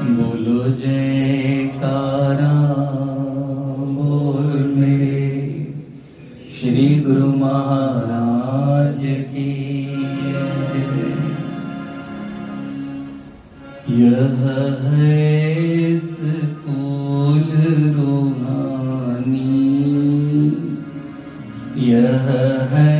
बोलो जयकारा बोल मेरे। श्री गुरु महाराज की यह है स्कूल रूहानी। यह है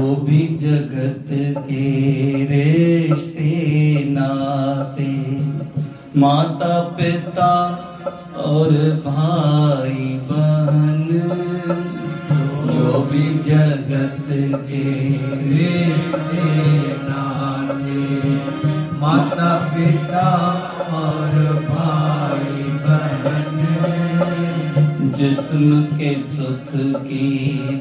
भी जगत के रिश्ते नाते माता पिता और भाई बहन, जो भी जगत के रिश्ते नाते माता पिता और भाई बहन, जिसम के सुख की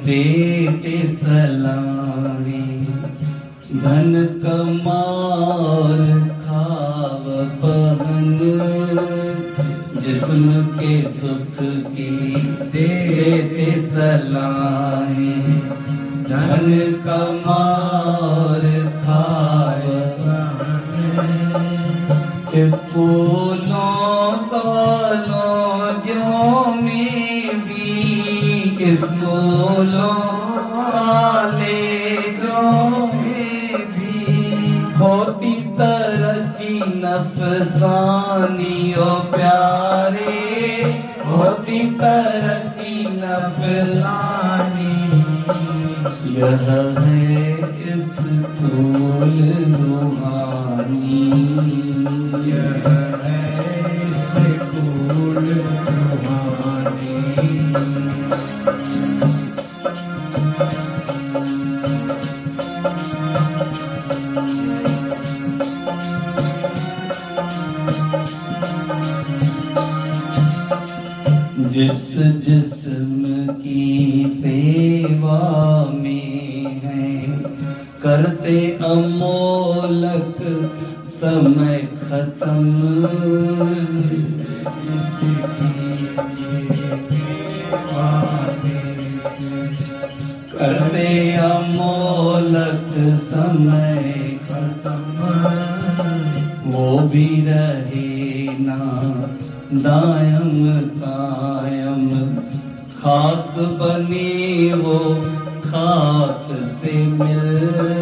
जिस्म के सुख की देते सलाहें धन कमार खाव स्कूलों कॉलेजों में भी स्कूलों जिस जिस्म की सेवा करते अमोलक समय खत्म। करते अमोलक समय खत्म। वो भी रहे ना, दायम कायम। खाक बनी वो खाक से मिल।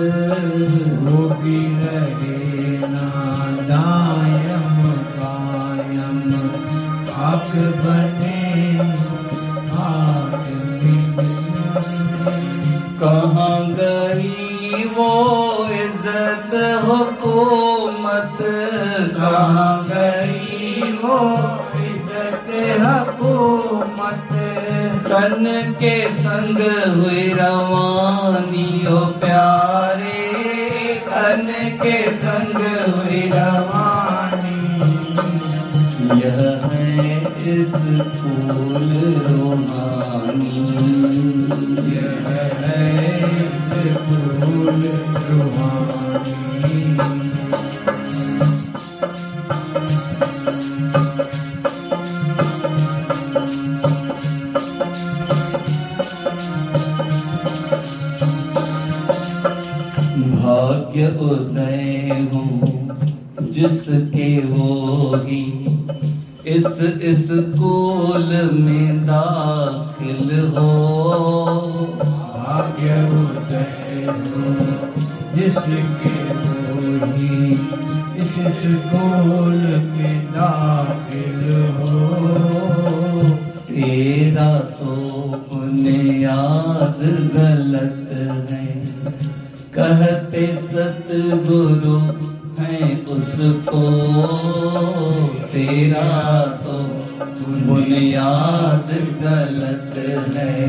हुकूमत? कहाँ गई वो इज़्ज़त हुकूमत? तन के संग प्यारे। तन के संग जिसके होगी इस इस स्कूल में दाखिल हो। भाग्य जिसके होगी इस स्कूल तेरा तो बुनियाद गलत है।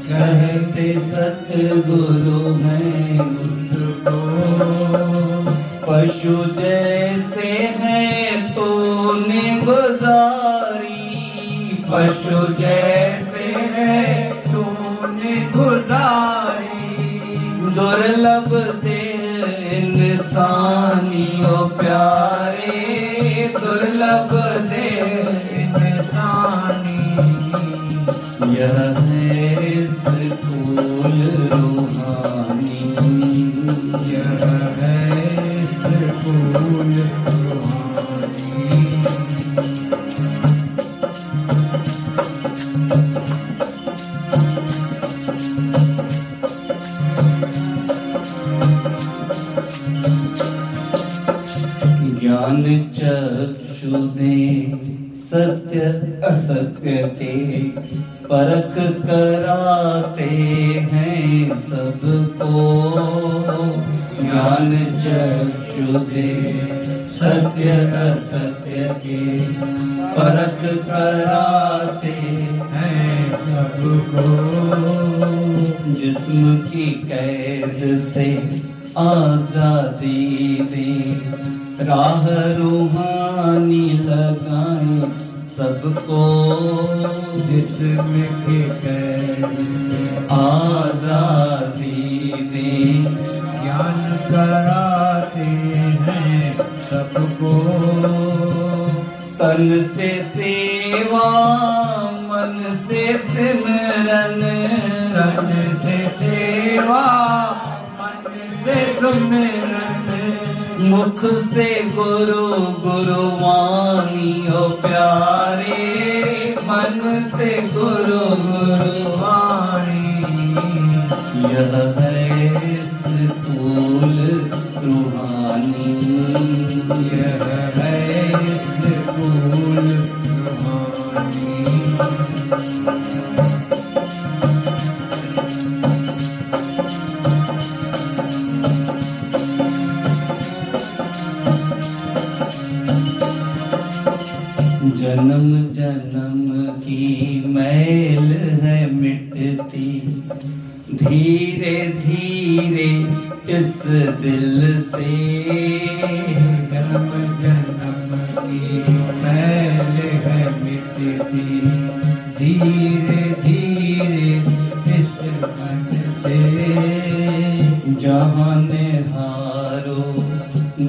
कहते सतगुरु हैं। के परख कराते हैं सबको। ज्ञान चक्षु दे सत्य असत्य के परख कराते है सबको। जिस्म की कैद से आज़ादी दे, राह रूहानी लगाई सबको जिसमें की आज़ादी दे। ज्ञान कराते हैं सबको। तन से सेवा, मन से सिमरन। तन से सेवा, मन से सुमिरन। मुख से गुरु गुरु वाणियो प्यारे, मन से गुरु गुरु वाणी यह है स्कूल रूहानी। यह है स्कूल रूहानी। धीरे धीरे इस दिल से जन्म जन्म की मैल है मिटती। धीरे धीरे इस मन से जहाँ हारो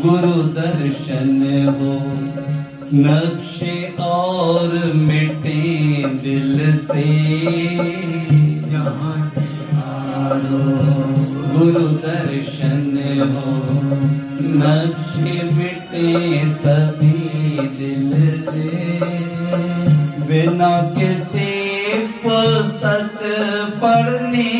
गुरु दर्शन हो, नक्शे और मिटे दिल से हो मिटे सभी दिल से। बिना किसी पुस्तक पढ़ने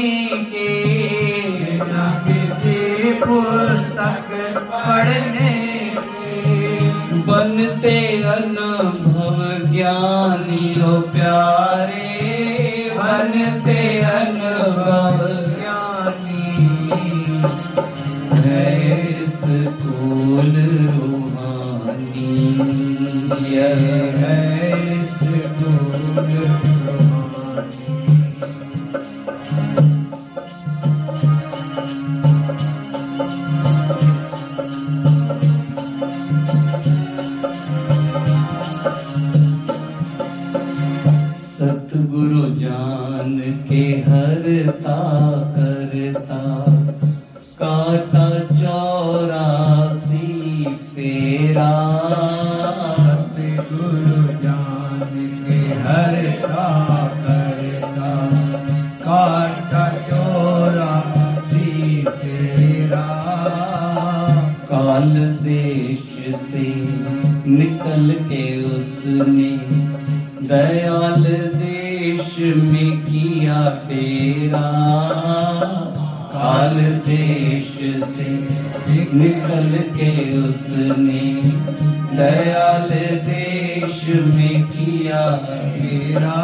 के हरता करता काटा चौरासी फेरा गुरु जान के हर का करता काटा चोरा सी तेरा। काल देश से निकल के उसने दयाल में किया तेरा। काल देश से निकल के उसने दयाल देश में किया तेरा।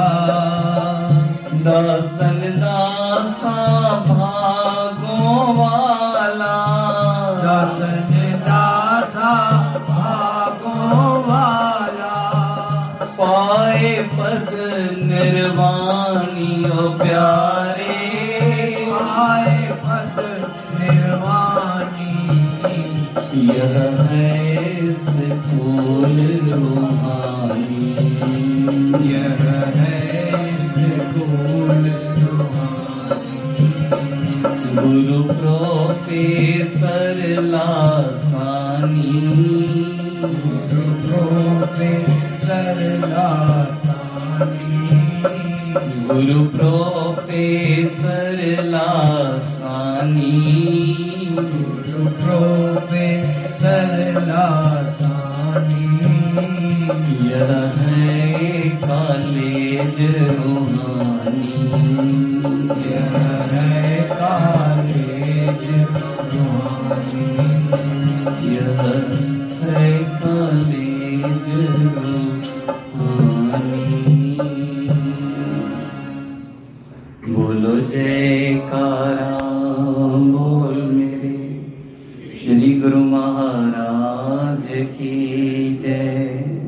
दासन गुरुप्रोते सरला गुरुप्रोला गुरुप्रोते